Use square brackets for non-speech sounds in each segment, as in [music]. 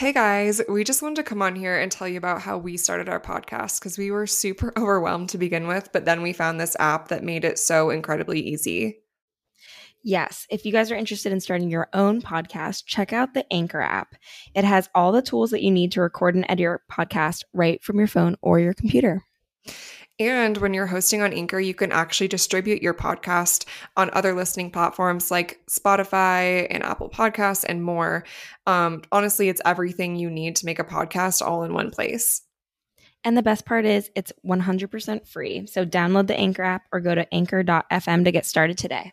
Hey guys, we just wanted to come on here and tell you about how we started our podcast because we were super [laughs] overwhelmed to begin with, but then we found this app that made it so incredibly easy. Yes, if you guys are interested in starting your own podcast, check out the Anchor app. It has all the tools that you need to record and edit your podcast right from your phone or your computer. And when you're hosting on Anchor, you can actually distribute your podcast on other listening platforms like Spotify and Apple Podcasts and more. Um, honestly, it's everything you need to make a podcast all in one place. And the best part is it's 100% free. So download the Anchor app or go to anchor.fm to get started today.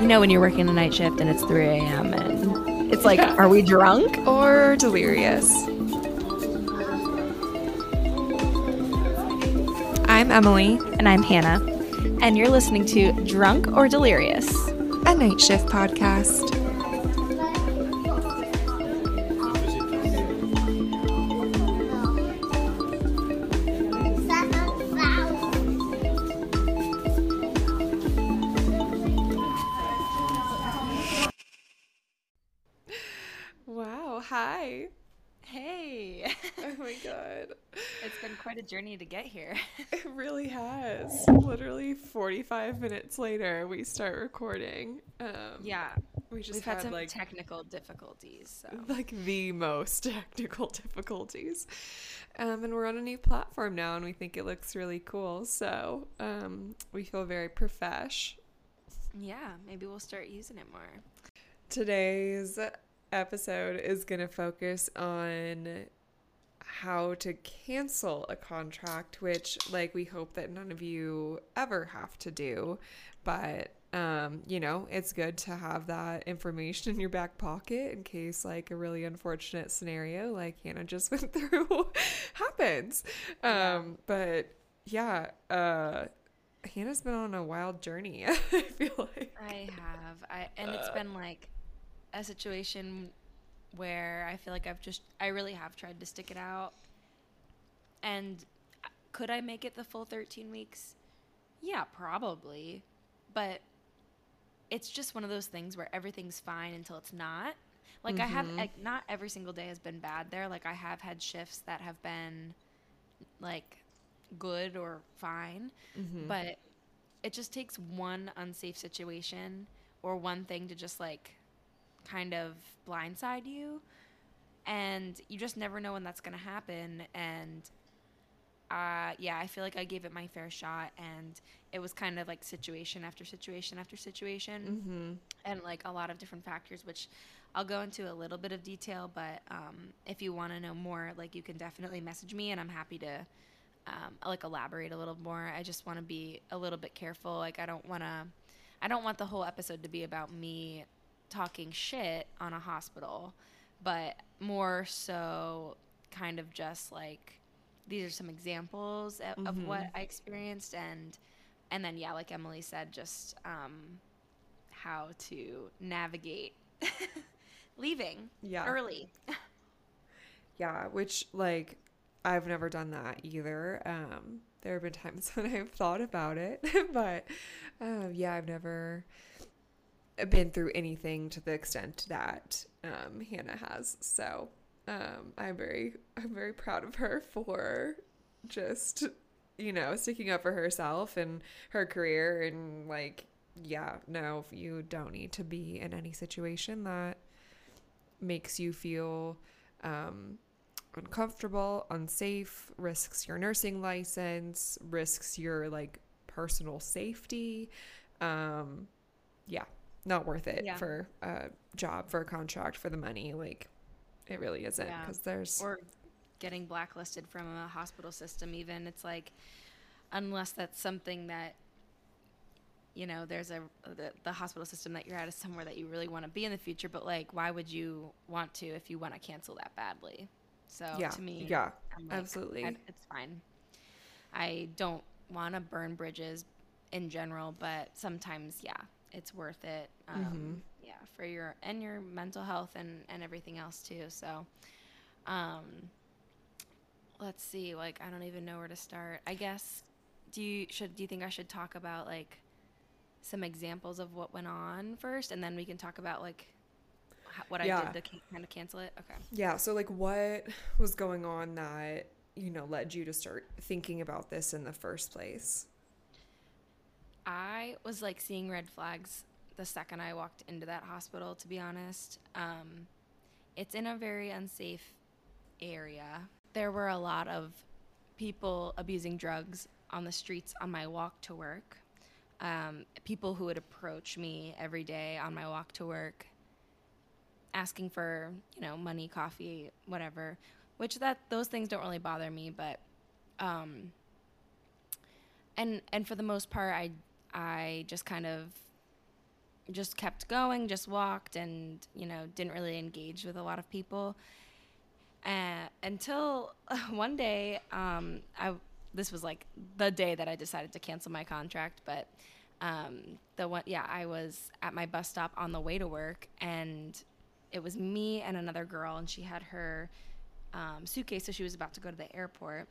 You know, when you're working a night shift and it's 3 a.m. and it's like, are we drunk or delirious? I'm Emily. And I'm Hannah. And you're listening to Drunk or Delirious, a night shift podcast. Wow, hi. Hey. oh my [laughs] god. It's been quite a journey to get here. [laughs] it really has. [laughs] Literally 45 minutes later, we start recording. Um, yeah. We just We've had, had some like, technical difficulties. So. Like the most technical difficulties. Um, and we're on a new platform now, and we think it looks really cool. So um, we feel very profesh. Yeah, maybe we'll start using it more. Today's episode is going to focus on how to cancel a contract, which, like, we hope that none of you ever have to do. But, um, you know, it's good to have that information in your back pocket in case, like, a really unfortunate scenario, like Hannah just [laughs] went through, [laughs] happens. Um, but yeah, uh, Hannah's been on a wild journey. [laughs] I feel like I have. I and it's been like a situation where I feel like I've just I really have tried to stick it out. And could I make it the full 13 weeks? Yeah, probably. But it's just one of those things where everything's fine until it's not. Like mm-hmm. I have mm-hmm. like not every single day has been bad there. Like I have had shifts that have been like good or fine, mm-hmm. but it just takes one unsafe situation or one thing to just like kind of blindside you and you just never know when that's going to happen and uh, yeah, I feel like I gave it my fair shot, and it was kind of like situation after situation after situation, mm-hmm. and like a lot of different factors, which I'll go into a little bit of detail. But um, if you want to know more, like you can definitely message me, and I'm happy to um, like elaborate a little more. I just want to be a little bit careful. Like I don't want to, I don't want the whole episode to be about me talking shit on a hospital, but more so kind of just like these are some examples of, mm-hmm. of what. I experienced and and then yeah, like Emily said, just um, how to navigate [laughs] leaving yeah. early. [laughs] yeah, which like I've never done that either. Um, there have been times [laughs] when I've thought about it, but uh, yeah, I've never been through anything to the extent that um, Hannah has. So um, I'm very I'm very proud of her for just you know sticking up for herself and her career. And like yeah no you don't need to be in any situation that makes you feel um, uncomfortable unsafe risks your nursing license risks your like personal safety. Um, yeah not worth it yeah. for a job for a contract for the money. Like it really isn't because yeah. there's or getting blacklisted from a hospital system even. It's like unless that's something that you know there's a the, the hospital system that you're at is somewhere that you really want to be in the future but like why would you want to if you want to cancel that badly? So yeah. to me yeah. Like, absolutely. I, it's fine. I don't want to burn bridges in general but sometimes yeah it's worth it. Um, mm-hmm. Yeah, for your and your mental health and and everything else too. So, um, let's see. Like, I don't even know where to start. I guess. Do you should do you think I should talk about like some examples of what went on first, and then we can talk about like What I Yeah. did to kind of cancel it. Okay. Yeah. So, like, what was going on that, you know, led you to start thinking about this in the first place? I was like seeing red flags the second I walked into that hospital, to be honest. Um, it's in a very unsafe area. There were a lot of people abusing drugs on the streets on my walk to work. Um, people who would approach me every day on my walk to work asking for, you know, money, coffee, whatever, which that those things don't really bother me, but um, and and for the most part I I just kind of just kept going, just walked and, you know, didn't really engage with a lot of people. Uh, until [laughs] one day, um, I this was like the day that I decided to cancel my contract, but um, the one, yeah, I was at my bus stop on the way to work, and it was me and another girl, and she had her um, suitcase, so she was about to go to the airport,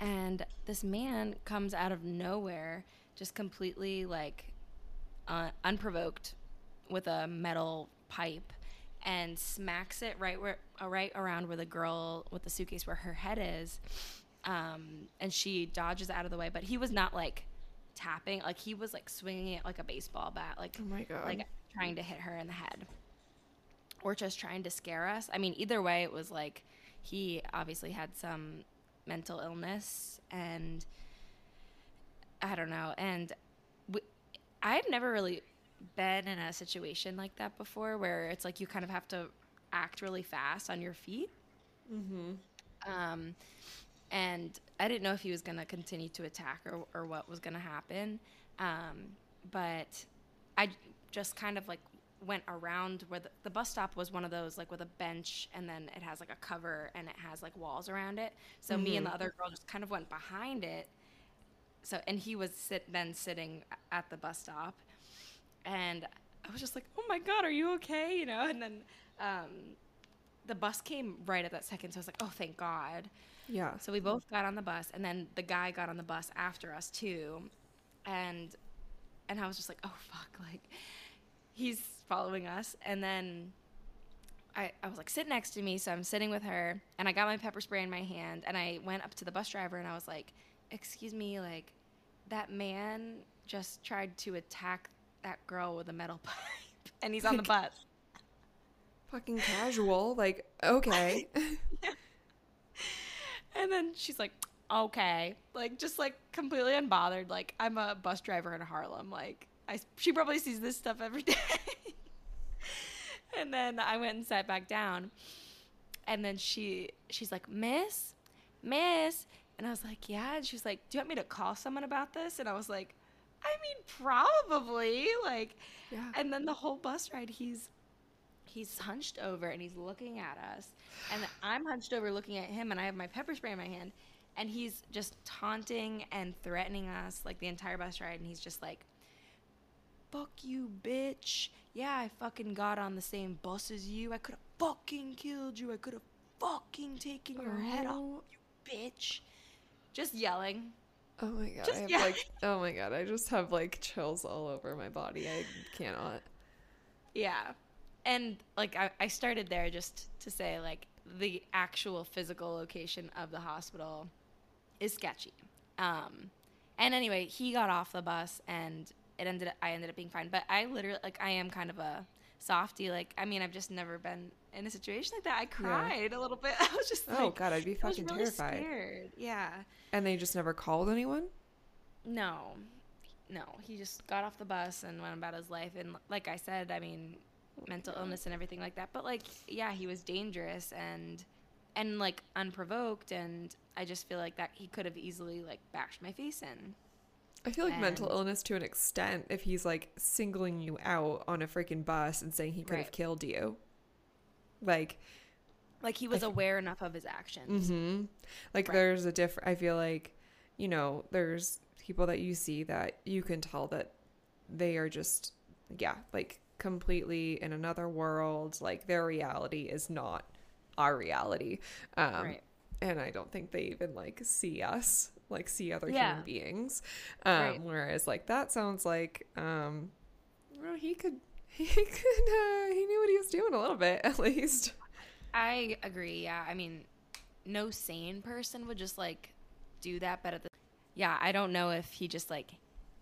and this man comes out of nowhere, just completely like uh, unprovoked, with a metal pipe and smacks it right where uh, right around where the girl with the suitcase where her head is um, and she dodges out of the way. But he was not like tapping. Like he was like swinging it like a baseball bat like Oh my God. like trying to hit her in the head or just trying to scare us. I mean either way it was like he obviously had some mental illness and i don't know and we, i had never really been in a situation like that before where it's like you kind of have to act really fast on your feet mm-hmm. um, and I didn't know if he was going to continue to attack or, or what was going to happen. Um, but I just kind of like went around where the, the bus stop was one of those like with a bench and then it has like a cover and it has like walls around it. So me and the other girl just kind of went behind it. So and he was sit then sitting at the bus stop, and I was just like, "Oh my god, are you okay?" You know. And then um, the bus came right at that second, so I was like, "Oh, thank God." Yeah. So we both got on the bus, and then the guy got on the bus after us too, and and I was just like, oh fuck, [laughs] like he's following us, and then I I was like, sit next to me, so I'm sitting with her, and I got my pepper spray in my hand, and I went up to the bus driver, and I was like, excuse me, like that man just tried to attack that girl with a metal [laughs] pipe, and he's on the bus. Fucking casual. Like, okay. [laughs] And then she's like, okay. Like, just like completely unbothered. Like, I'm a bus driver in Harlem. Like, I, she probably sees this stuff every [laughs] day. and then I went and sat back down. And then she, she's like, Miss, Miss. And I was like, yeah. And she was like, do you want me to call someone about this? And I was like, I mean, probably. Like, yeah. and then the whole bus ride, he's he's hunched over and he's looking at us, and I'm hunched over looking at him, and I have my pepper spray in my hand, and he's just taunting and threatening us like the entire bus ride, and he's just like, "Fuck you, bitch! Yeah, I fucking got on the same bus as you. I could have fucking killed you. I could have fucking taken your head off, Oh. you bitch!" Just yelling. Oh my god. Just- I have yeah. like [laughs] oh my god, I just have like chills all over my body. I cannot. Yeah. And like I, I started there just to say like the actual physical location of the hospital is sketchy. Um and anyway, he got off the bus and it ended I ended up being fine. But I literally like I am kind of a softie. Like I mean I've just never been in a situation like that. I cried a little bit. [laughs] I was just oh, like Oh god, I'd be fucking really terrified. scared. Yeah. And they just never called anyone? No, no. He just got off the bus and went about his life. And like I said, I mean, mental illness and everything like that. But like, yeah, he was dangerous and and like unprovoked. And I just feel like that he could have easily like bashed my face in. I feel like mental illness to an extent if he's like singling you out on a freaking bus and saying he could have killed you. Like Like he was aware enough of his actions. hmm Like Right. there's a different. I feel like, you know, there's people that you see that you can tell that they are just, yeah, like completely in another world. Like their reality is not our reality. Um, Right. And I don't think they even like see us, like see other Yeah. human beings. Um, Right. Whereas like that sounds like, um, well, he could [laughs] he could, uh, he knew what he was doing a little bit, [laughs] at least. I agree. Yeah. I mean, no sane person would just like do that, but at the yeah, I don't know if he just like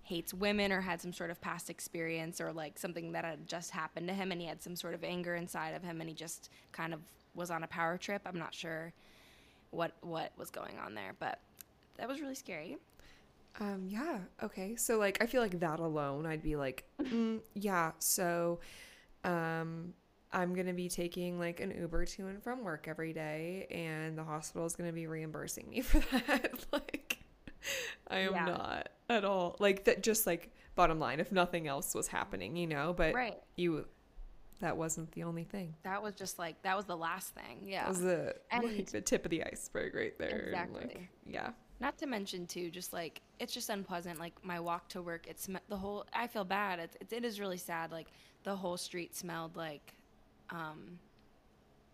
hates women or had some sort of past experience or like something that had just happened to him and he had some sort of anger inside of him and he just kind of was on a power trip. I'm not sure what what was going on there, but that was really scary. Um, yeah. Okay. So like, I feel like that alone, I'd be like, [laughs] mm, yeah. So, um, I'm gonna be taking like an Uber to and from work every day, and the hospital is gonna be reimbursing me [laughs] for that. [laughs] like, I am Yeah. not at all like that. Just like bottom line, if nothing else was happening, you know. But Right. you, that wasn't the only thing. That was just like that was the last thing. Yeah. That was the like the tip of the iceberg right there. and, Exactly. like, yeah. Not to mention too, just like it's just unpleasant. Like my walk to work, it's sm- the whole. I feel bad. It, it, it is really sad. Like the whole street smelled like um,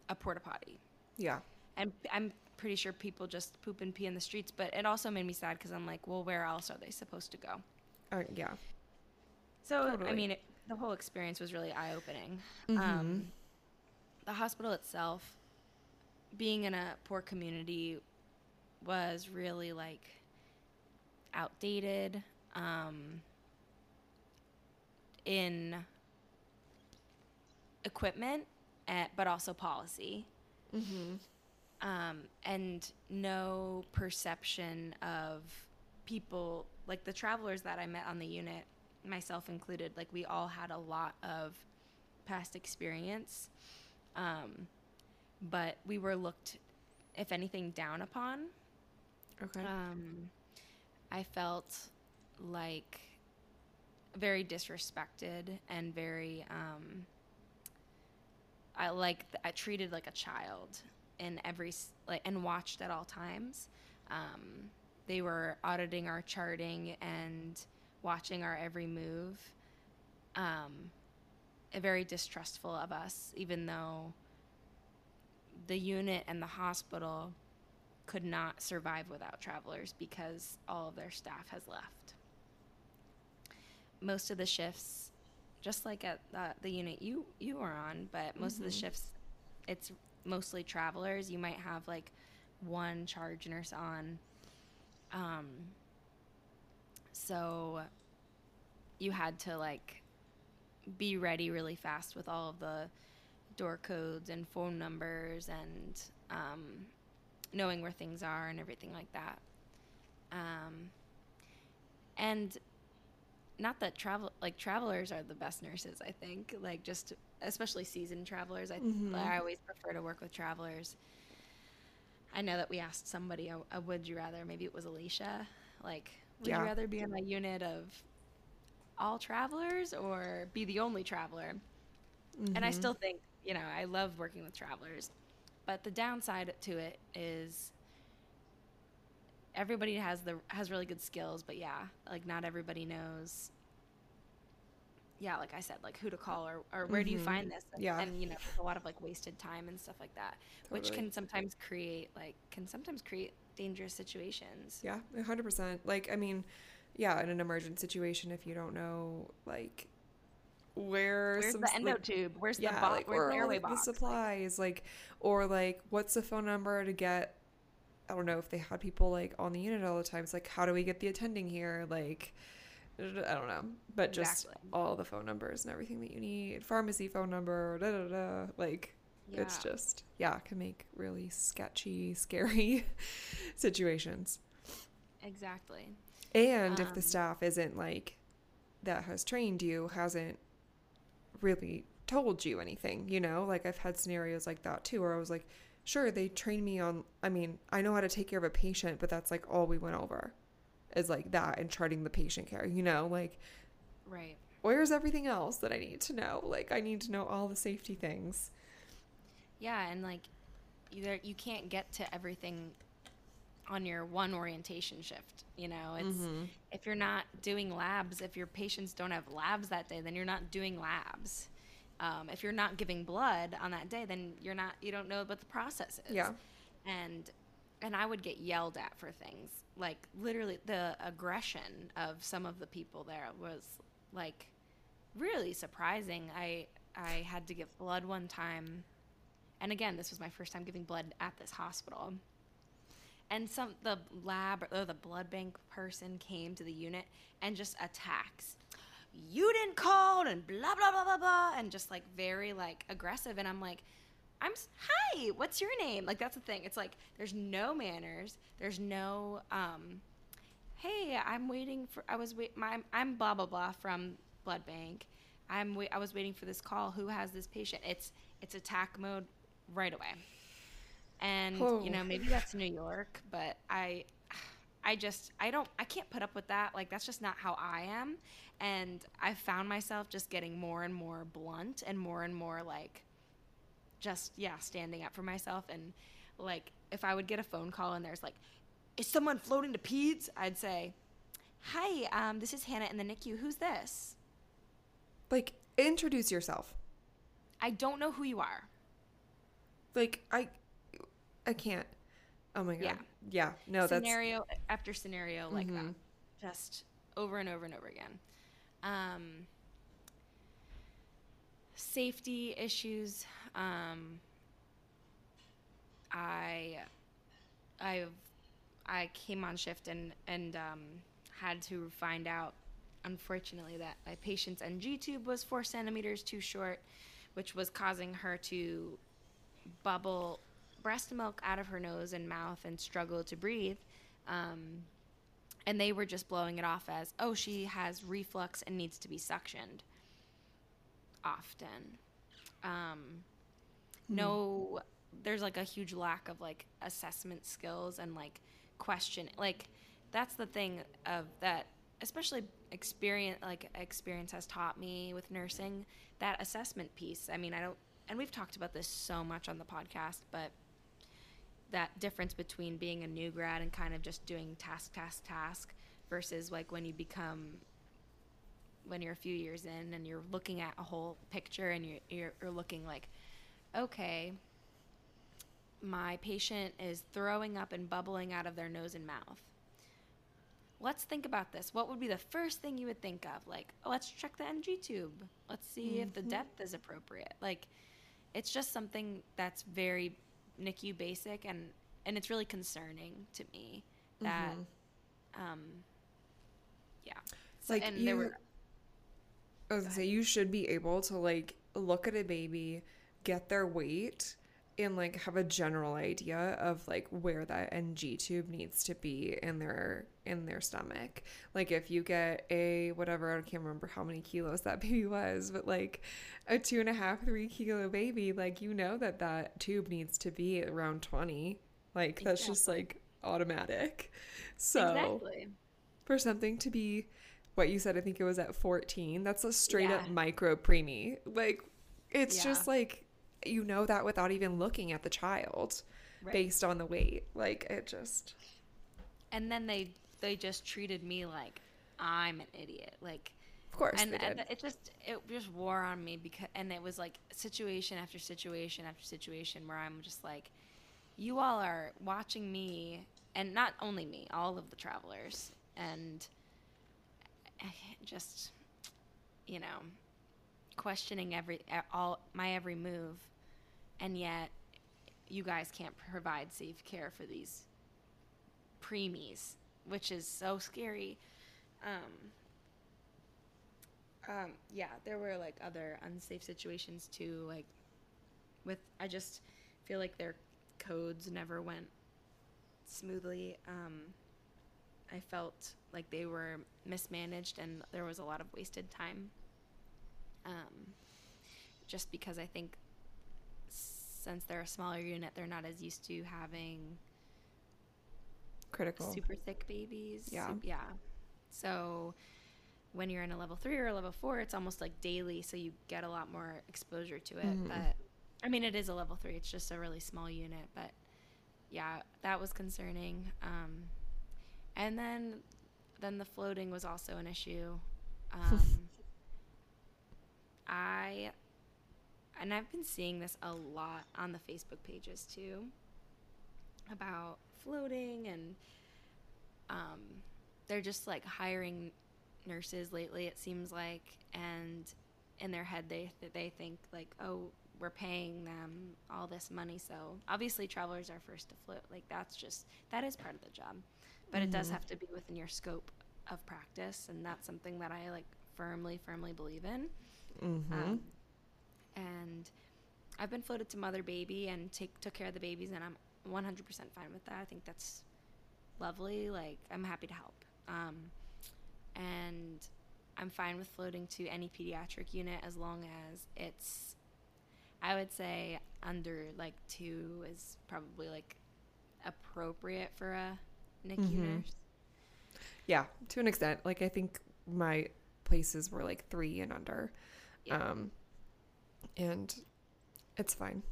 a porta potty, Yeah. and I'm pretty sure people just poop and pee in the streets. But it also made me sad because I'm like, well, where else are they supposed to go? Uh, yeah. So I mean, it, the whole experience was really eye opening. Mhm. Um, the hospital itself, being in a poor community, was really like outdated um, in equipment, eh, but also policy. Mm-hmm. Um, and no perception of people like the travelers that I met on the unit, myself included. Like we all had a lot of past experience, um, but we were looked, if anything, down upon. Okay. Um, I felt like very disrespected and very um, I like I treated like a child in every like and watched at all times. Um, they were auditing our charting and watching our every move. Um, very distrustful of us, even though the unit and the hospital could not survive without travelers because all of their staff has left. Most of the shifts, just like at the, the unit you you were on, but most of the Mhm. shifts, it's mostly travelers. You might have like one charge nurse on. Um, so you had to like be ready really fast with all of the door codes and phone numbers and um, knowing where things are and everything like that. Um, and not that travel like travelers are the best nurses. I think like just especially seasoned travelers. I Mhm. I always prefer to work with travelers. I know that we asked somebody a, a would you rather. Maybe it was Alicia. Like, would Yeah. you rather be on a unit of all travelers or be the only traveler? And I Mhm. still think, you know, I love working with travelers. But the downside to it is everybody has the has really good skills, but yeah, like not everybody knows yeah, like I said, like who to call or, or where do you find mm-hmm. this? And, Yeah. and you know, a lot of like wasted time and stuff like that, which can sometimes create like can sometimes create dangerous situations. Yeah, a hundred percent. Like, I mean, yeah, in an emergent situation, if you don't know, like, where Where's some the s- endo like, tube? Where's yeah, the box? like, Where's where the airway like, box? the supplies, like, or like, what's the phone number to get? I don't know if they had people like on the unit all the time. It's like, how do we get the attending here? Like, I don't know, but just Exactly. all the phone numbers and everything that you need, pharmacy phone number, da da da. Like, it's just yeah, can make really sketchy, [laughs] scary situations. exactly. And if Um, the staff isn't like that has trained you, hasn't really told you anything, you know? Like I've had scenarios like that too where I was like, sure, they trained me on I mean, I know how to take care of a patient, but that's like all we went over. Is like that and charting the patient care, you know? Like Right. where's everything else that I need to know? Like I need to know all the safety things. Yeah, and like you there, you can't get to everything on your one orientation shift. You know, it's Mhm. if you're not doing labs, if your patients don't have labs that day, then you're not doing labs. Um, if you're not giving blood on that day, then you're not you don't know what the process is. Yeah. And and I would get yelled at for things. Like literally the aggression of some of the people there was like really surprising. I I had to give blood one time, and again, this was my first time giving blood at this hospital. And some the lab or the blood bank person came to the unit and just attacks. You didn't call and blah blah blah blah blah and just like very like aggressive. And I'm like, I'm hi. What's your name? Like that's the thing. It's like there's no manners. There's no um. Hey, I'm waiting for. I was wait. My I'm blah blah blah from blood bank. I'm wait. I was waiting for this call. Who has this patient? It's it's attack mode right away. And Oh. you know maybe that's New York, but I I just I don't I can't put up with that. Like that's just not how I am. And I found myself just getting more and more blunt and more and more like just yeah, standing up for myself and like if I would get a phone call and there's like is someone floating to peds? I'd say, "Hi, um this is Hannah in the NICU. Who's this?" Like, introduce yourself. I don't know who you are. Like, I, I can't. Oh my god. Yeah. Yeah. No, that's scenario after scenario like that. Mhm. Just over and over and over again. Um safety issues. Um I I've I came on shift and and um, had to find out, unfortunately, that my patient's NG tube was four centimeters too short, which was causing her to bubble breast milk out of her nose and mouth and struggle to breathe. Um, and they were just blowing it off as, oh, she has reflux and needs to be suctioned often. Um, no, there's like a huge lack of like assessment skills and like question. Like, that's the thing of that, especially experience, like, experience has taught me with nursing that assessment piece. I mean, I don't, and we've talked about this so much on the podcast, but that difference between being a new grad and kind of just doing task, task, task versus like when you become when you're a few years in and you're looking at a whole picture and you're, you're, you're looking like, okay, my patient is throwing up and bubbling out of their nose and mouth. Let's think about this. What would be the first thing you would think of? Like, oh, let's check the NG tube. Let's see if the Mhm. depth is appropriate. Like, it's just something that's very NICU basic and and it's really concerning to me that Mhm. um yeah. So- like and you. there were I was gonna say you should be able to like look at a baby, get their weight, and like have a general idea of like where that NG tube needs to be in their in their stomach. Like if you get a whatever I can't remember how many kilos that [laughs] baby was, but like a two and a half three kilo baby, like you know that that tube needs to be around twenty. Like that's just like automatic. So exactly. for something to be what you said, I think it was at 14. That's a straight up micro preemie. Like, it's Yeah. just like you know that without even looking at the child Right. based on the weight. Like, it just, and then they they just treated me like I'm an idiot. Like of course, and, and it just it just wore on me because and it was like situation after situation after situation where I'm just like you all are watching me and not only me all of the travelers and just you know questioning every all my every move and yet you guys can't provide safe care for these preemies which is so scary um um, yeah, there were like other unsafe situations too. Like with, I just feel like their codes never went smoothly. Um, I felt like they were mismanaged and there was a lot of wasted time. Um, just because I think since they're a smaller unit, they're not as used to having Critical. super thick babies. Yeah. Yeah. So when you're in a level three or a level four, it's almost like daily, so you get a lot more exposure to it. Mhm. But I mean, it is a level three. It's just a really small unit, but yeah, that was concerning. Um, and then, then the floating was also an issue. [laughs] Um, I, and I've been seeing this a lot on the Facebook pages too, about floating and um, they're just like hiring nurses lately it seems like and in their head they they think like oh we're paying them all this money so obviously travelers are first to float like that's just that is part of the job but mm-hmm. it does mm-hmm. have to be within your scope of practice and that's something that i like firmly firmly believe in mm-hmm. um, and i've been floated to mother baby and take took care of the babies and i'm 100% fine with that i think that's lovely like i'm happy to help um, and I'm fine with floating to any pediatric unit as long as it's, I would say, under like two is probably like appropriate for a NICU mm-hmm. nurse. Yeah, to an extent. Like I think my places were like three and under, yeah. um, and it's fine.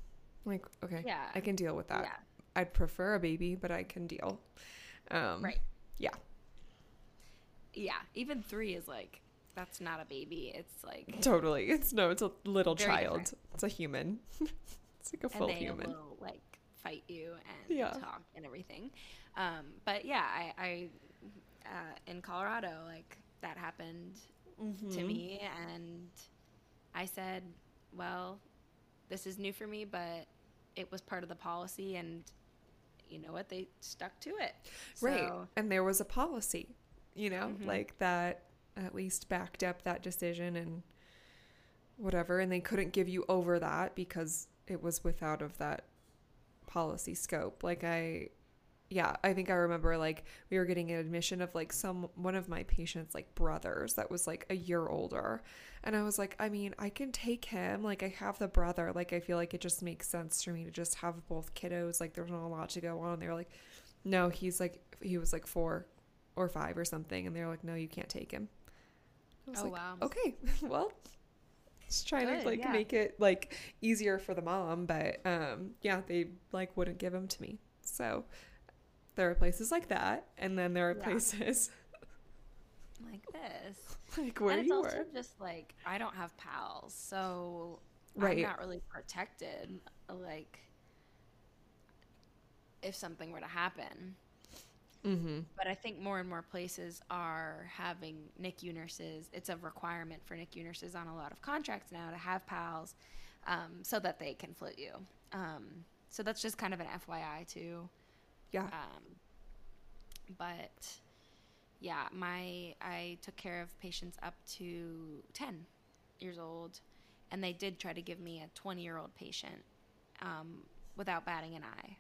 Like okay, yeah, I can deal with that. Yeah. I'd prefer a baby, but I can deal. Um, right. Yeah. Yeah. Even three is like that's not a baby. It's like totally. It's no. It's a little child. Different. It's a human. [laughs] it's like a full human. Will, like fight you and yeah. talk and everything. Um, but yeah, I, I uh, in Colorado, like that happened mm-hmm. to me, and I said, well, this is new for me, but it was part of the policy, and you know what? They stuck to it. Right. And there was a policy, you know, mm-hmm. like that at least backed up that decision and whatever and they couldn't give you over that because it was without of that policy scope like i yeah i think i remember like we were getting an admission of like some one of my patients like brothers that was like a year older. And i was like i mean i can take him. Like i have the brother. Like i feel like it just makes sense for me to just have both kiddos. Like there's not a lot to go on. They were like no he's like he was like four or five or something. And they're like no you can't take him. Oh like, wow. Okay, [laughs] well, just trying Good, to like yeah. make it like easier for the mom, but um, yeah, they like wouldn't give him to me. So there are places like that, and then there are yeah. places [laughs] like this, like where and you it's also just like I don't have PALS, so right. I'm not really protected. Like if something were to happen. Mm-hmm. But I think more and more places are having NICU nurses. It's a requirement for NICU nurses on a lot of contracts now to have PALs um, so that they can float you. Um, so that's just kind of an FYI too. Yeah. Um, but yeah, my I took care of patients up to ten years old, and they did try to give me a twenty year old patient um, without batting an eye.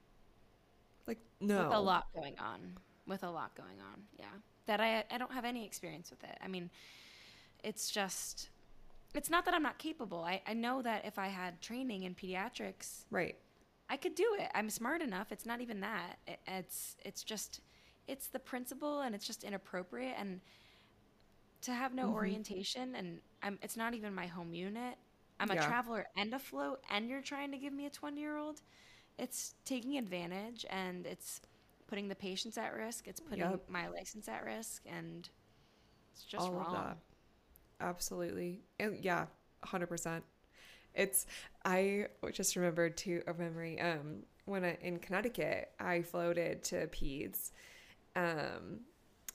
Like no, with a lot going on with a lot going on. Yeah. That I I don't have any experience with it. I mean, it's just it's not that I'm not capable. I, I know that if I had training in pediatrics, right, I could do it. I'm smart enough. It's not even that. It, it's it's just it's the principle and it's just inappropriate and to have no mm-hmm. orientation and I'm it's not even my home unit. I'm yeah. a traveler and a float and you're trying to give me a 20 year old. It's taking advantage and it's putting the patients at risk. It's putting yep. my license at risk, and it's just all wrong. of that. Absolutely, and yeah, hundred percent. It's I just remembered to a memory. Um, when I, in Connecticut, I floated to peds, um,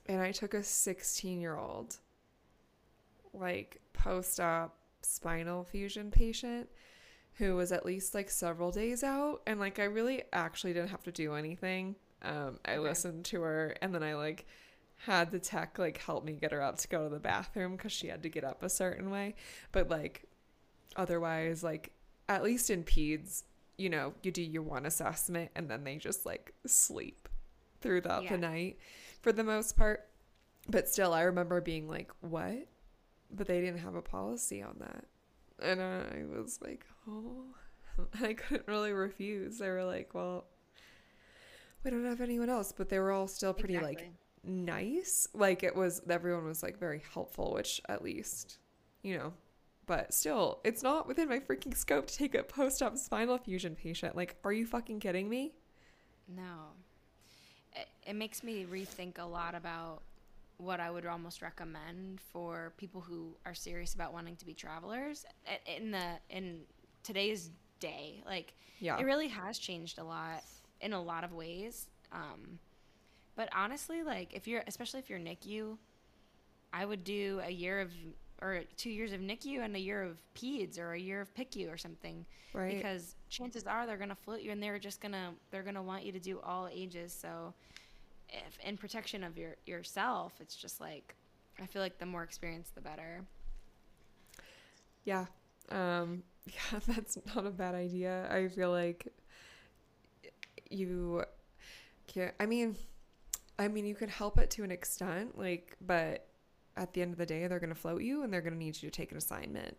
and I took a sixteen-year-old, like post-op spinal fusion patient who was at least like several days out and like I really actually didn't have to do anything um, I okay. listened to her and then I like had the tech like help me get her up to go to the bathroom because she had to get up a certain way. But like otherwise, like at least in peds, you know, you do your one assessment and then they just like sleep throughout yeah. the night for the most part. But still, I remember being like, what? But they didn't have a policy on that. And I was like, oh, [laughs] I couldn't really refuse. They were like, well, we don't have anyone else, but they were all still pretty exactly. like nice. Like it was everyone was like very helpful, which at least, you know, but still, it's not within my freaking scope to take a post-op spinal fusion patient. Like, are you fucking kidding me? No. It, it makes me rethink a lot about what I would almost recommend for people who are serious about wanting to be travelers in the in today's day. Like, yeah. it really has changed a lot in a lot of ways. Um, but honestly, like if you're, especially if you're NICU, I would do a year of or two years of NICU and a year of peds or a year of PICU or something. Right. Because chances are they're gonna float you and they're just gonna they're gonna want you to do all ages. So if in protection of your yourself, it's just like I feel like the more experience the better. Yeah. Um, [laughs] yeah, that's not a bad idea. I feel like you can't, I mean, I mean, you can help it to an extent, like, but at the end of the day, they're going to float you and they're going to need you to take an assignment.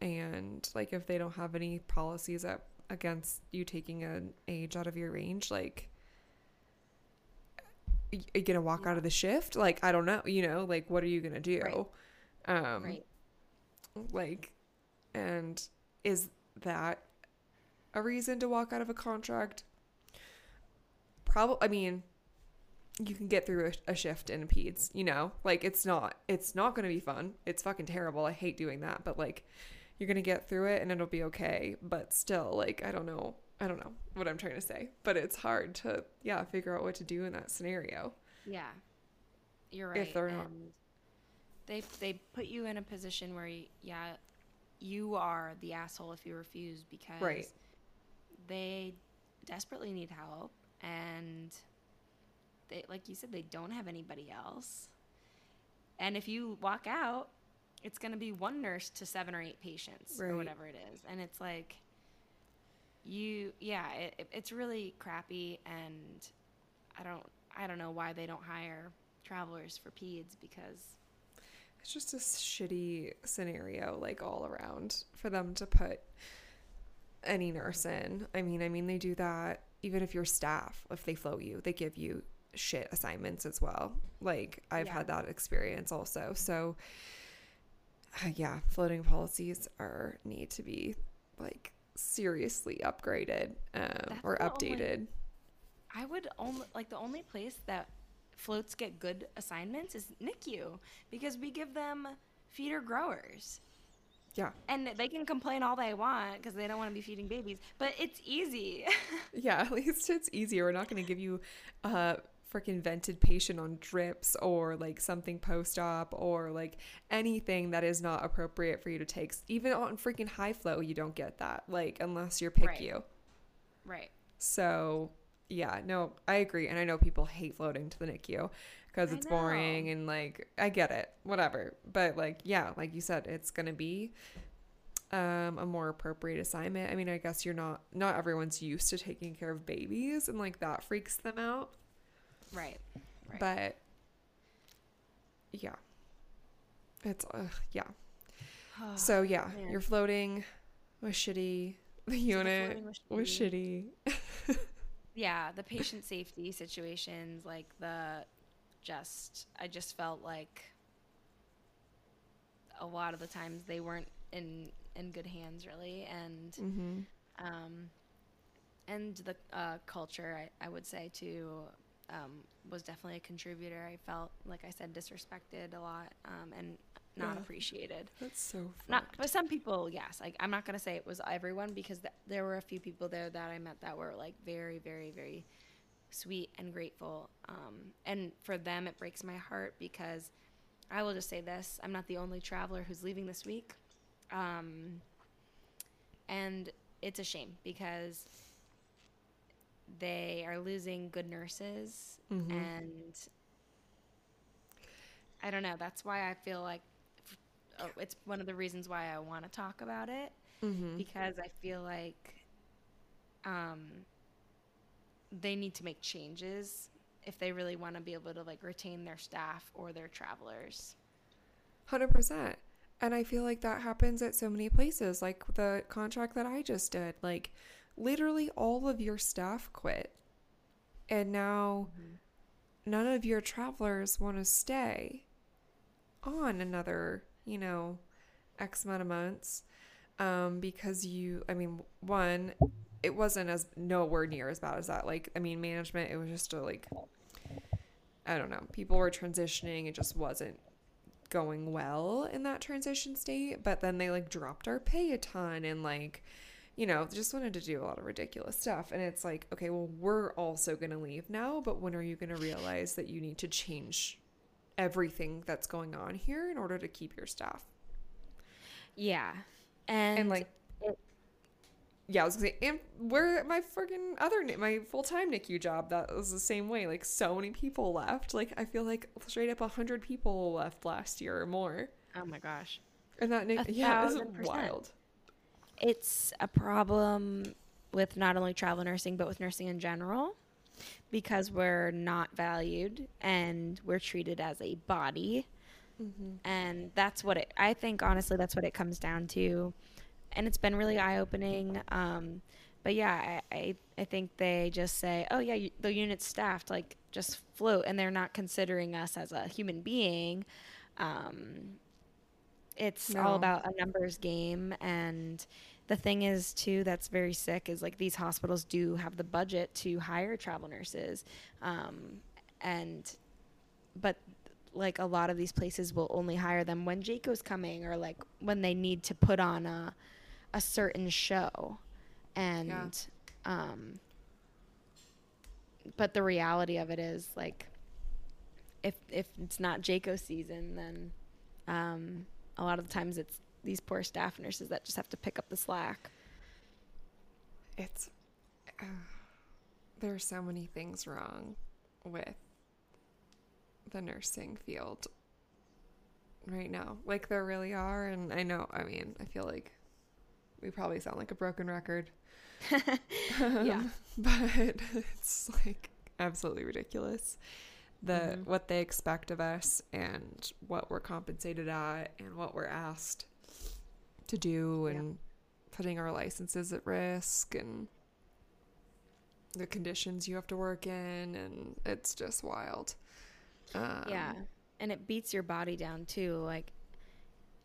And like, if they don't have any policies up against you taking an age out of your range, like, y- you gonna walk Yeah. out of the shift? Like, I don't know, you know, like, what are you gonna do? Right. Um, right. like and is that a reason to walk out of a contract probably i mean you can get through a, a shift in a peds you know? Like it's not it's not going to be fun. It's fucking terrible. I hate doing that but like you're going to get through it and it'll be okay. But still like i don't know. I don't know what i'm trying to say. But it's hard to yeah figure out what to do in that scenario. Yeah, you're right. If they're not- they they put you in a position where y yeah, you are the asshole if you refuse because Right. they desperately need help and they like you said they don't have anybody else. And if you walk out, it's going to be one nurse to seven or eight patients Right. or whatever it is, and it's like you yeah, it, it- it's really crappy and I don't I don't know why they don't hire travelers for peds because It's just a shitty scenario, like all around, for them to put any nurse in. I mean, I mean, they do that even if you're staff. If they float you, they give you shit assignments as well. Like I've Yeah. had that experience also. So, uh, [sighs] yeah, floating policies are need to be like seriously upgraded um, or the only- updated. I would only like the only place that floats get good assignments is NICU because we give them feeder growers. Yeah. And they can complain all they want because they don't want to be feeding babies, but it's easy. [laughs] Yeah, at least it's easier. We're not going to give you a freaking vented patient on drips or like something post op or like anything that is not appropriate for you to take. Even on freaking high flow, you don't get that, like, unless you're Right. PICU. right. So, yeah, no, I agree. And I know people hate floating to the NICU because it's boring and like, I get it, whatever. But like, yeah, like you said, it's going to be um, a more appropriate assignment. I mean, I guess you're not, not everyone's used to taking care of babies and like that freaks them out. Right. Right. But yeah, it's, uh, yeah. [sighs] So, yeah, man. you're floating was shitty. [laughs] The unit floating was was shitty. yeah, [laughs] the patient safety situations, like the just, I just felt like a lot of the times they weren't in in good hands, really, and Mm-hmm. um, and the uh, culture, I, I would say too, um, was definitely a contributor. I felt, like I said, disrespected a lot um, and not Yeah. appreciated. That's so Not, but some people, yes. Like I'm not gonna say it was everyone because th- there were a few people there that I met that were like very, very, very sweet and grateful. Um, and for them, it breaks my heart because I will just say this: I'm not the only traveler who's leaving this week, um, and it's a shame because they are losing good nurses Mhm. and I don't know. That's why I feel like oh, it's one of the reasons why I want to talk about it Mm-hmm. because I feel like um, they need to make changes if they really want to be able to like retain their staff or their travelers. Hundred percent. And I feel like that happens at so many places. Like the contract that I just did, like literally all of your staff quit. And now none of your travelers want to stay on another, you know, X amount of months. Um, because you I mean, one, it wasn't as nowhere near as bad as that. Like, I mean, management, it was just a like I don't know. People were transitioning, it just wasn't going well in that transition state but then they like dropped our pay a ton and like you know just wanted to do a lot of ridiculous stuff and it's like okay well we're also going to leave now but when are you going to realize that you need to change everything that's going on here in order to keep your staff Yeah. And, and like yeah, I was gonna say, and where my freaking other my full time NICU job that was the same way. Like so many people left. Like I feel like straight up hundred people left last year or more. oh my gosh. And that NIC- A yeah, thousand percent. wild. It's a problem with not only travel nursing, but with nursing in general because we're not valued and we're treated as a body. And that's what it, I think, honestly, that's what it comes down to. And it's been really eye opening. Um, but yeah, I, I, I think they just say, oh, yeah, you, the unit's staffed, like just float. And they're not considering us as a human being. Um, it's all about a numbers game. And the thing is, too, that's very sick is like these hospitals do have the budget to hire travel nurses. Um, and, but like a lot of these places will only hire them when JCAHO's coming or like when they need to put on a a certain show. And um but the reality of it is like if if it's not Jaco season then um a lot of the times it's these poor staff nurses that just have to pick up the slack. It's uh, there are so many things wrong with the nursing field right now. Like there really are, and I know. I mean, I feel like we probably sound like a broken record. [laughs] Yeah. [laughs] but [laughs] it's like absolutely ridiculous the Mhm. what they expect of us and what we're compensated at and what we're asked to do Yeah. and putting our licenses at risk and the conditions you have to work in and it's just wild um, yeah. And it beats your body down too. Like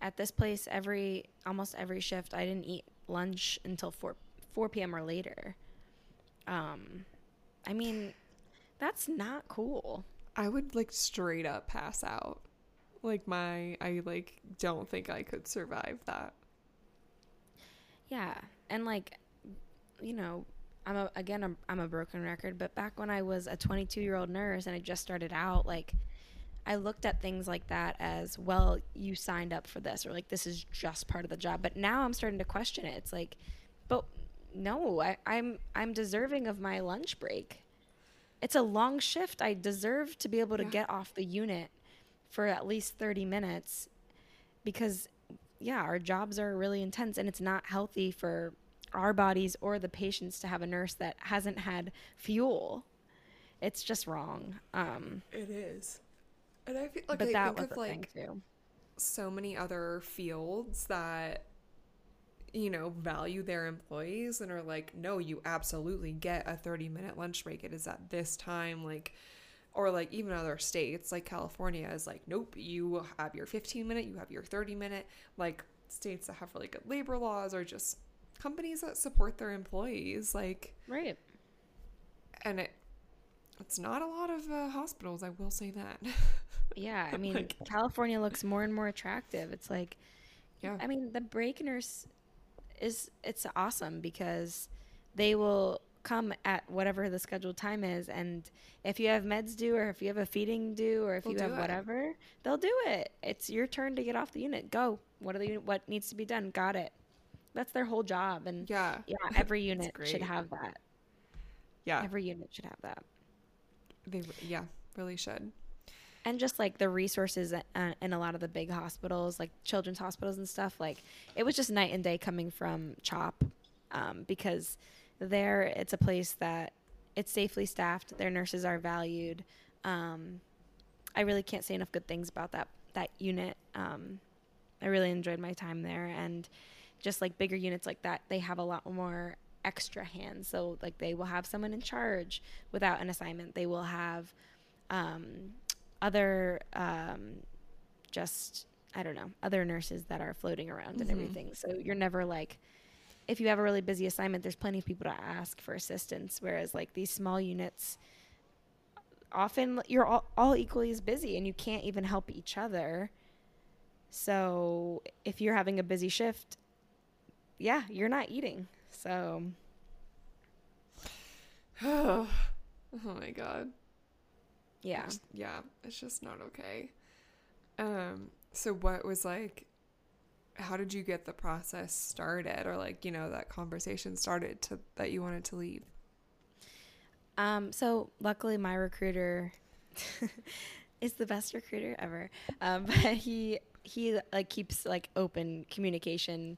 at this place every almost every shift I didn't eat lunch until 4 4 p.m. or later. Um I mean that's not cool. I would like straight up pass out like my i like don't think i could survive that Yeah, and like, you know, I'm a again I'm, I'm a broken record, but back when I was a 22 year old nurse and I just started out, like, I looked at things like that as well. You signed up for this, or like this is just part of the job. But now I'm starting to question it. It's like, but no, I, I'm I'm deserving of my lunch break. It's a long shift. I deserve to be able to Yeah. get off the unit for at least 30 minutes because yeah, our jobs are really intense and it's not healthy for our bodies or the patients to have a nurse that hasn't had fuel. It's just wrong. Um, it is and i feel like but I that think was of like too. so many other fields that you know value their employees and are like no you absolutely get a 30 minute lunch break it is at this time like or like even other states like california is like nope you have your 15 minute you have your 30 minute like states that have really good labor laws or just companies that support their employees like Right. and it it's not a lot of uh, hospitals i will say that [laughs] Yeah, I mean, Like- California looks more and more attractive. It's like, yeah I mean, the break nurse is it's awesome because they will come at whatever the scheduled time is, and if you have meds due, or if you have a feeding due, or if They'll you have it. whatever, they'll do it. It's your turn to get off the unit. Go. What are the what needs to be done? Got it. That's their whole job, and yeah yeah, [laughs] every unit should have that. yeah Every unit should have that. they yeah really should and just like the resources uh, in a lot of the big hospitals like children's hospitals and stuff like it was just night and day coming from CHOP um, because there it's a place that it's safely staffed their nurses are valued um, i really can't say enough good things about that that unit um, i really enjoyed my time there and just like bigger units like that they have a lot more extra hands so like they will have someone in charge without an assignment they will have um, other um, just I don't know other nurses that are floating around and Mhm. everything. So you're never like if you have a really busy assignment, there's plenty of people to ask for assistance. Whereas like these small units, often you're all, all equally as busy and you can't even help each other. So if you're having a busy shift, yeah, you're not eating. So [sighs] oh my god. Yeah, Just- yeah, it's just not okay. Um so what was like how did you get the process started or like, you know, that conversation started to that you wanted to leave? Um, so luckily my recruiter [laughs] is the best recruiter ever. Um, [laughs] but he he like keeps like open communication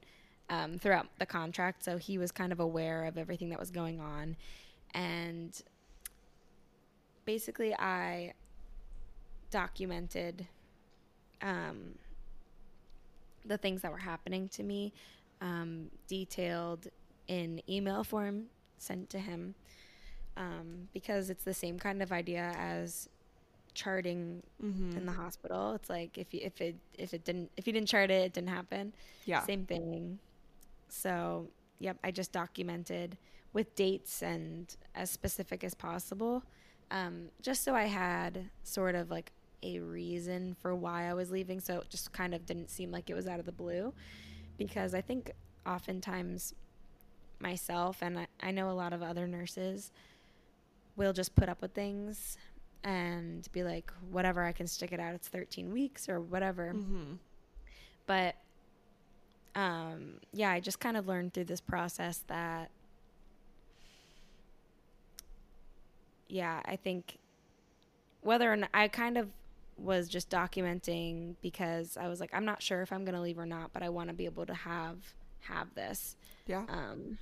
um, throughout the contract, so he was kind of aware of everything that was going on, and basically I documented um, the things that were happening to me, um, detailed in email form sent to him, um, because it's the same kind of idea as charting Mm-hmm. in the hospital. It's like if you if it if it didn't if you didn't chart it, it didn't happen. yeah. Same thing. So yep, I just documented with dates and as specific as possible, um, just so I had sort of like a reason for why I was leaving. So it just kind of didn't seem like it was out of the blue, because I think oftentimes myself and I, I know a lot of other nurses will just put up with things and be like whatever i can stick it out it's 13 weeks or whatever Mm-hmm. but um, yeah, I just kind of learned through this process that, yeah, I think whether or not I kind of was just documenting because I was like, I'm not sure if I'm gonna leave or not, but I want to be able to have have this. Yeah. Um,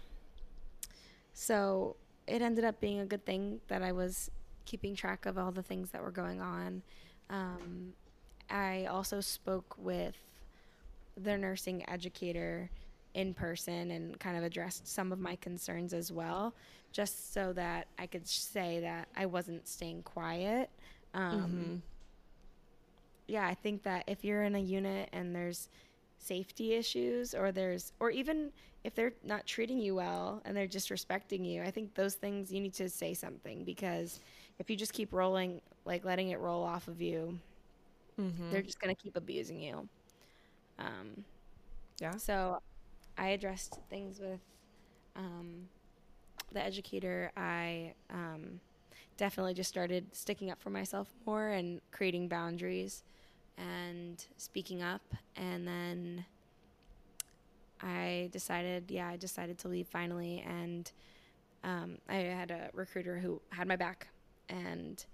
so it ended up being a good thing that I was keeping track of all the things that were going on. Um, I also spoke with their nursing educator in person and kind of addressed some of my concerns as well, just so that I could say that I wasn't staying quiet. Um, mm-hmm. yeah, I think that if you're in a unit and there's safety issues or there's or even if they're not treating you well and they're disrespecting you, I think those things you need to say something because if you just keep rolling like letting it roll off of you, Mm-hmm. they're just going to keep abusing you. Um yeah. so I addressed things with um, the educator. I um, definitely just started sticking up for myself more and creating boundaries and speaking up. And then I decided, yeah, I decided to leave finally. And um, I had a recruiter who had my back and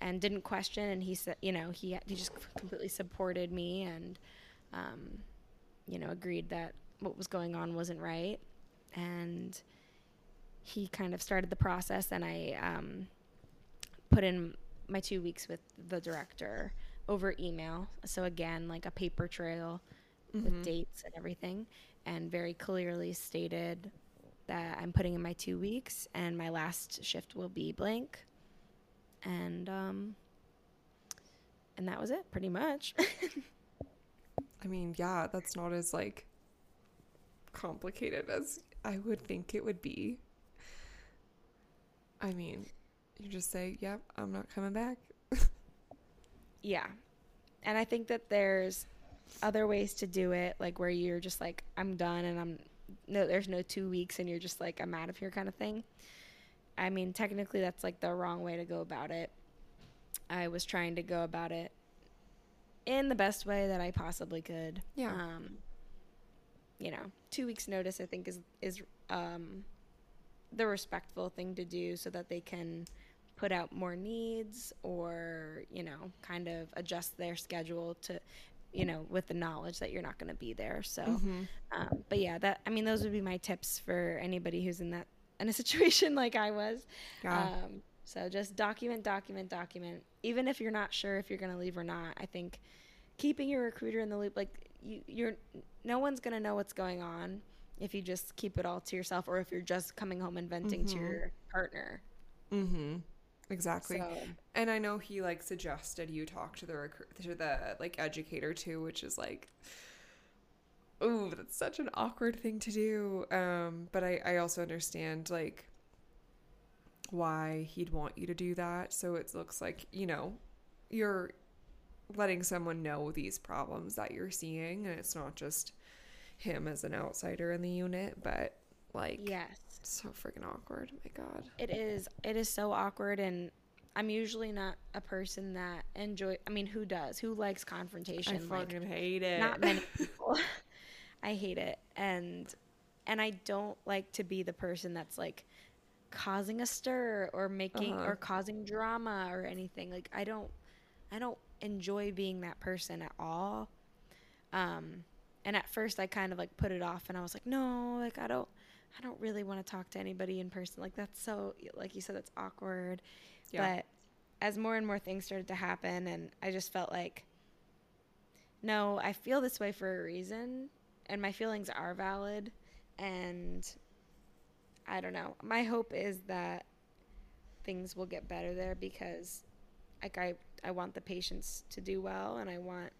and didn't question. And he said, you know, he he just completely supported me and. Um, you know, agreed that what was going on wasn't right. And he kind of started the process, and I um, put in my two weeks with the director over email. So, again, like a paper trail Mhm. with dates and everything, and very clearly stated that I'm putting in my two weeks, and my last shift will be blank. And, um, and that was it, pretty much. [laughs] I mean, yeah, that's not as like complicated as I would think it would be. I mean, you just say, "Yep, I'm not coming back." [laughs] Yeah. And I think that there's other ways to do it, like where you're just like, I'm done and I'm no there's no two weeks and you're just like, I'm out of here kind of thing. I mean, technically that's like the wrong way to go about it. I was trying to go about it in the best way that I possibly could. Yeah. Um you know, two weeks notice I think is is um the respectful thing to do so that they can put out more needs or you know kind of adjust their schedule to you know with the knowledge that you're not going to be there. So Mhm. um, but yeah that i mean those would be my tips for anybody who's in that in a [laughs] situation like i was. Um, so just document document document. Even if you're not sure if you're going to leave or not i think keeping your recruiter in the loop like you you're no one's going to know what's going on if you just keep it all to yourself or if you're just coming home and venting to Mhm. your partner Mm-hmm. Exactly. so And I know he like suggested you talk to the recruit to the like educator too, which is like ooh, that's such an awkward thing to do. Um, but I I also understand like why he'd want you to do that. So it looks like, you know, you're letting someone know these problems that you're seeing and it's not just him as an outsider in the unit, but like yes so freaking awkward. My god. It is. It is so awkward, and I'm usually not a person that enjoy. I mean, who does? Who likes I confrontation? Like, fucking hate it. not many [laughs] people. I hate it. And and I don't like to be the person that's like causing a stir or making Uh-huh. or causing drama or anything. Like I don't I don't enjoy being that person at all. Um and at first I kind of like put it off and I was like, "No, like I don't I don't really want to talk to anybody in person. Like that's so like you said that's awkward." Yeah. But as more and more things started to happen and I just felt like no, I feel this way for a reason and my feelings are valid and I don't know. My hope is that things will get better there because like I I want the patients to do well and I want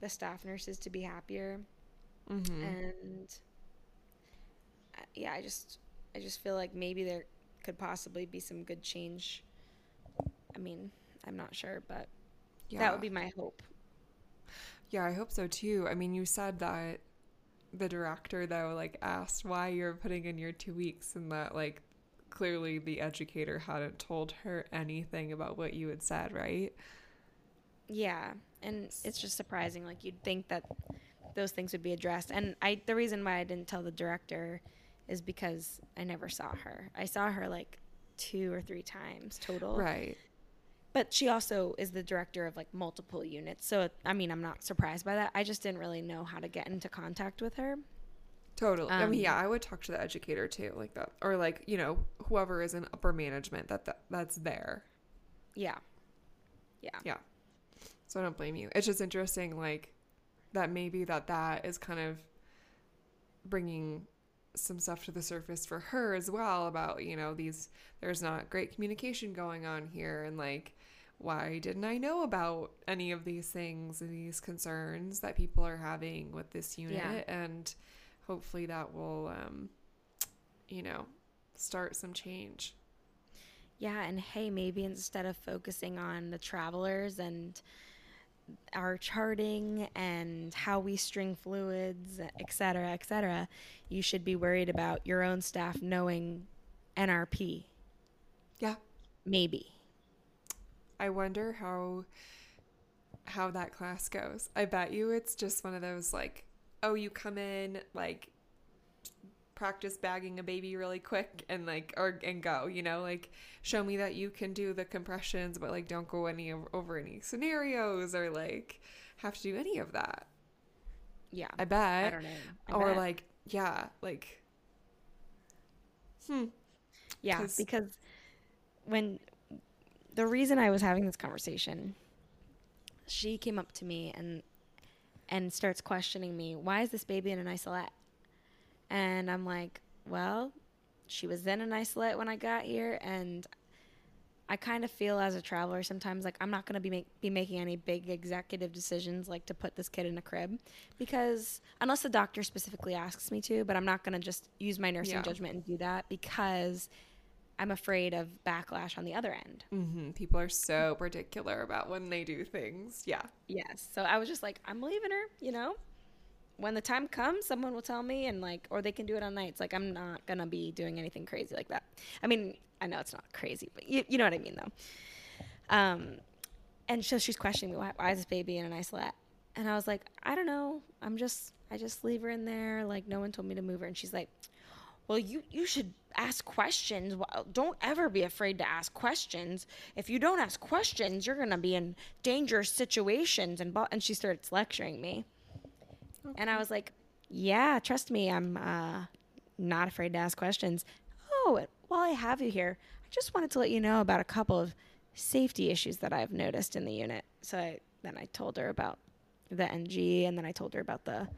the staff nurses to be happier Mm-hmm. and uh, yeah, I just I just feel like maybe there could possibly be some good change. I mean, I'm not sure, but yeah. that would be my hope. Yeah, I hope so too. I mean, you said that the director though like asked why you're putting in your 2 weeks and that like clearly the educator hadn't told her anything about what you had said, right? Yeah, and it's just surprising. Like you'd think that those things would be addressed. And I, the reason why I didn't tell the director is because I never saw her. I saw her like two or three times total. Right. But she also is the director of like multiple units. So I mean, I'm not surprised by that. I just didn't really know how to get into contact with her. Totally. I mean, Um, yeah, I would talk to the educator too, like that, or like you know whoever is in upper management that, that that's there. Yeah. Yeah. Yeah. So I don't blame you. It's just interesting, like that maybe that that is kind of bringing some stuff to the surface for her as well about you know these there's not great communication going on here and like why didn't I know about any of these things and these concerns that people are having with this unit Yeah. and hopefully that will um you know start some change. Yeah, and hey, maybe instead of focusing on the travelers and our charting and how we string fluids, et cetera, et cetera, you should be worried about your own staff knowing NRP. Yeah. Maybe. I wonder how how that class goes. I bet you it's just one of those like, oh, you come in like practice bagging a baby really quick and like or and go, you know, like show me that you can do the compressions, but like don't go any over any scenarios or like have to do any of that. Yeah. I bet. I don't know. I or bet. like yeah, like hmm. Yeah, 'Cause- because when the reason I was having this conversation, she came up to me and and starts questioning me, why is this baby in an isolette? And I'm like, well, she was in an isolette when I got here and I kind of feel as a traveler sometimes like I'm not going to be make, be making any big executive decisions like to put this kid in a crib because unless the doctor specifically asks me to, but I'm not going to just use my nursing Yeah. judgment and do that because I'm afraid of backlash on the other end. hmm People are so particular about when they do things. Yeah. Yes. So I was just like, I'm leaving her, you know? When the time comes, someone will tell me and like or they can do it on nights. Like I'm not going to be doing anything crazy like that. I mean, I know it's not crazy, but you, you know what I mean though. Um and so she's questioning me, why, why is this baby in an isolette? And I was like, I don't know. I'm just I just leave her in there. Like no one told me to move her. And she's like, well, you you should ask questions. Well, Don't ever be afraid to ask questions. If you don't ask questions, you're gonna be in dangerous situations. And and she starts lecturing me, and I was like, yeah, trust me, I'm uh, not afraid to ask questions. Oh, while I have you here, I just wanted to let you know about a couple of safety issues that I've noticed in the unit. So I, then I told her about the NG, and then I told her about the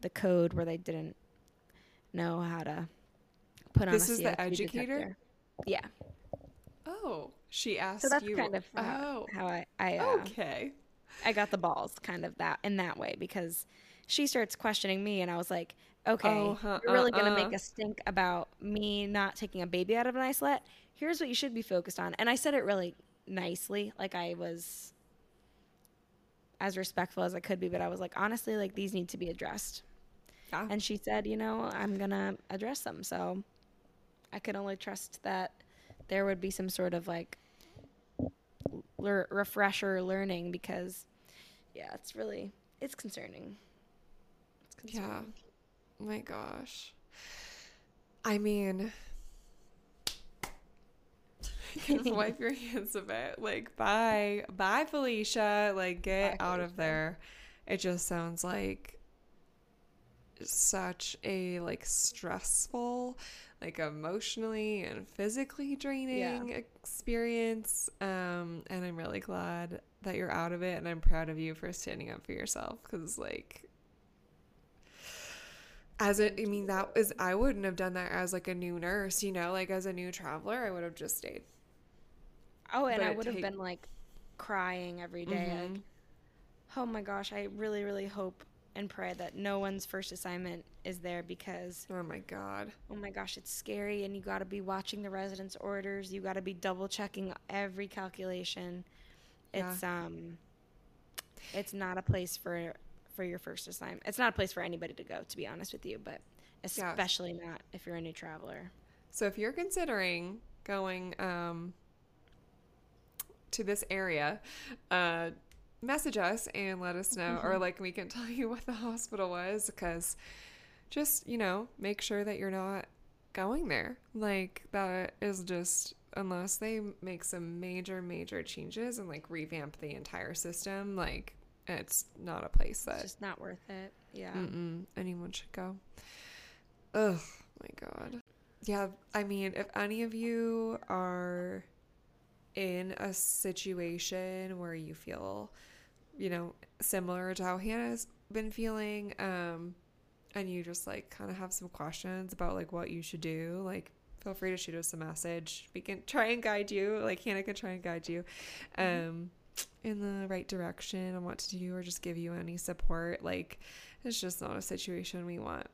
the code where they didn't know how to put on This a is the CO2 educator? detector. Yeah. Oh, she asked So that's you. kind of how, oh, how I I, uh, okay. I got the balls kind of that in that way because she starts questioning me and I was like, okay, Oh, huh, you're really gonna uh-uh. make a stink about me not taking a baby out of an isolette. Here's what you should be focused on, and I said it really nicely, like I was as respectful as I could be, but I was like, honestly, like these need to be addressed. Yeah. And she said, you know, I'm gonna address them. So I could only trust that there would be some sort of like lear- refresher learning because, yeah, it's really it's concerning. It's Yeah. concerning. Oh my gosh. I mean, [laughs] just wipe your hands of it. Like, bye, bye, Felicia. Like, get Bye, out of there. It just sounds like such a like stressful, like emotionally and physically draining experience. Um, and I'm really glad that you're out of it, and I'm proud of you for standing up for yourself because like as a i mean that is i wouldn't have done that as like a new nurse you know like as a new traveler i would have just stayed Oh, and But I would have take- been like crying every day, Mhm. Like, oh my gosh, I really, really hope and pray that no one's first assignment is there because oh my god oh my gosh, it's scary and you got to be watching the residents orders. You got to be double checking every calculation. Yeah. It's um it's not a place for for your first assignment. It's not a place for anybody to go to be honest with you, but Yeah. especially not if you're a new traveler. so if you're considering going um to this area uh message us and let us know or like we can tell you [laughs] what the hospital was because just you know make sure that you're not going there like that is just unless they make some major major changes and like revamp the entire system like it's not a place It's that just not worth it. Yeah. Mm-mm, anyone should go. Ugh, my God. Yeah, I mean, if any of you are in a situation where you feel, you know, similar to how Hannah's been feeling, um, and you just like kind of have some questions about like what you should do, like feel free to shoot us a message. We can try and guide you. Like Hannah can try and guide you. Um in the right direction on what to do or just give you any support. Like, it's just not a situation we want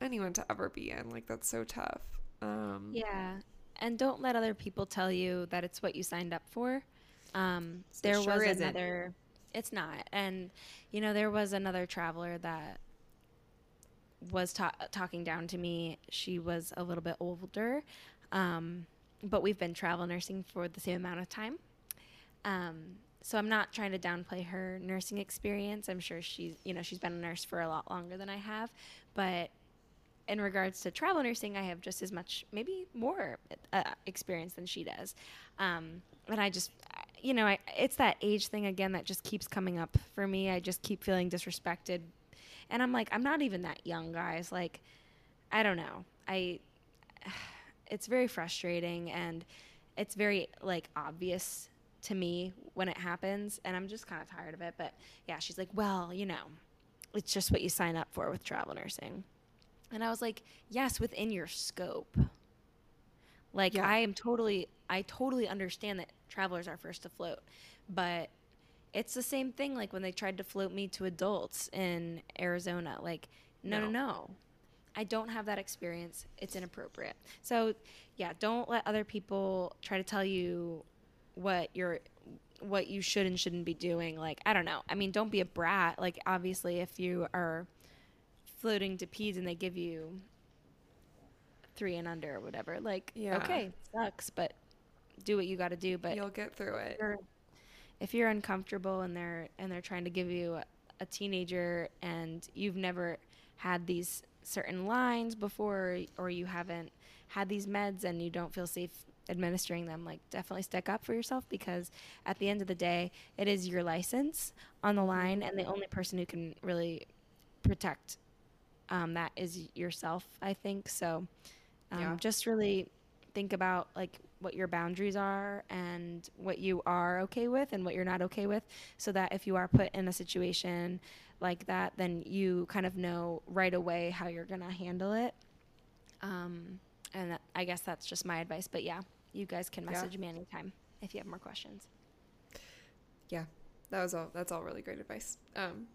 anyone to ever be in. Like, that's so tough. Um, Yeah. And don't let other people tell you that it's what you signed up for. Um, there sure was isn't. another, it's not. And, you know, there was another traveler that was ta- talking down to me. She was a little bit older, um, but we've been travel nursing for the same amount of time. Um, so I'm not trying to downplay her nursing experience. I'm sure she's, you know, she's been a nurse for a lot longer than I have, but in regards to travel nursing, I have just as much, maybe more uh, experience than she does. Um, and I just, you know, I, it's that age thing again that just keeps coming up for me. I just keep feeling disrespected. And I'm like, I'm not even that young, guys. Like, I don't know. I, [sighs] it's very frustrating and it's very, like, obvious to me when it happens. And I'm just kind of tired of it. But yeah, she's like, well, you know, it's just what you sign up for with travel nursing. And I was like, yes, within your scope. Like Yeah. I am totally I totally understand that travelers are first to float, but it's the same thing like when they tried to float me to adults in Arizona. Like, no, no, No. no. I don't have that experience. It's inappropriate. So, yeah, don't let other people try to tell you what you're what you should and shouldn't be doing. Like, I don't know. I mean, don't be a brat. Like, obviously, if you are floating to peds and they give you three and under or whatever, like, Yeah. okay, sucks, but do what you got to do. But You'll get through it. If you're uncomfortable and they're and they're trying to give you a, a teenager and you've never had these certain lines before or you haven't had these meds and you don't feel safe administering them like definitely stick up for yourself because at the end of the day it is your license on the line and the only person who can really protect um, that is yourself i think so um, Yeah. just really think about like what your boundaries are and what you are okay with and what you're not okay with so that if you are put in a situation like that then you kind of know right away how you're going to handle it um, and that, i guess that's just my advice but yeah you guys can Yeah. message me anytime if you have more questions Yeah, that was all. That's all really great advice. Um,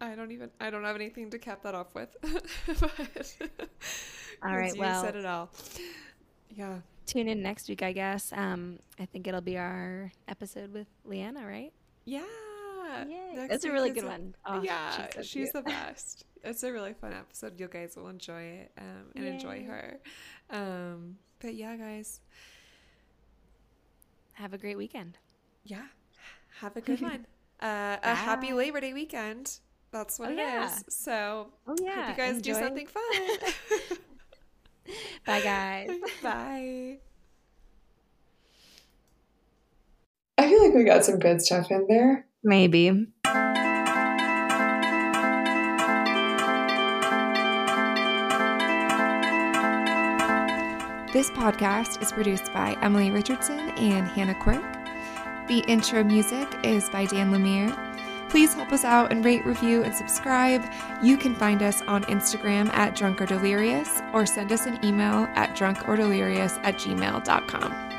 I don't even. I don't have anything to cap that off with. [laughs] but All right, you well- said it all. Yeah. Tune in next week i guess um, i think it'll be our episode with leanna right Yeah. Yay. That's a really good a- one. Oh, yeah, she's so she's, the [laughs] best. It's a really fun episode. You guys will enjoy it um, and enjoy her. Um, but yeah, guys. have a great weekend Yeah. Have a good [laughs] one. Uh, a happy Labor Day weekend. that's what Oh, it is. yeah. So Oh yeah. hope you guys do something fun. [laughs] [laughs] Bye guys. [laughs] Bye. I feel like we got some good stuff in there. Maybe. This podcast is produced by Emily Richardson and Hannah Quirk. The intro music is by Dan Lemire. Please help us out and rate, review, and subscribe. You can find us on Instagram at Drunk or send us an email at drunkordelirious at gmail.com.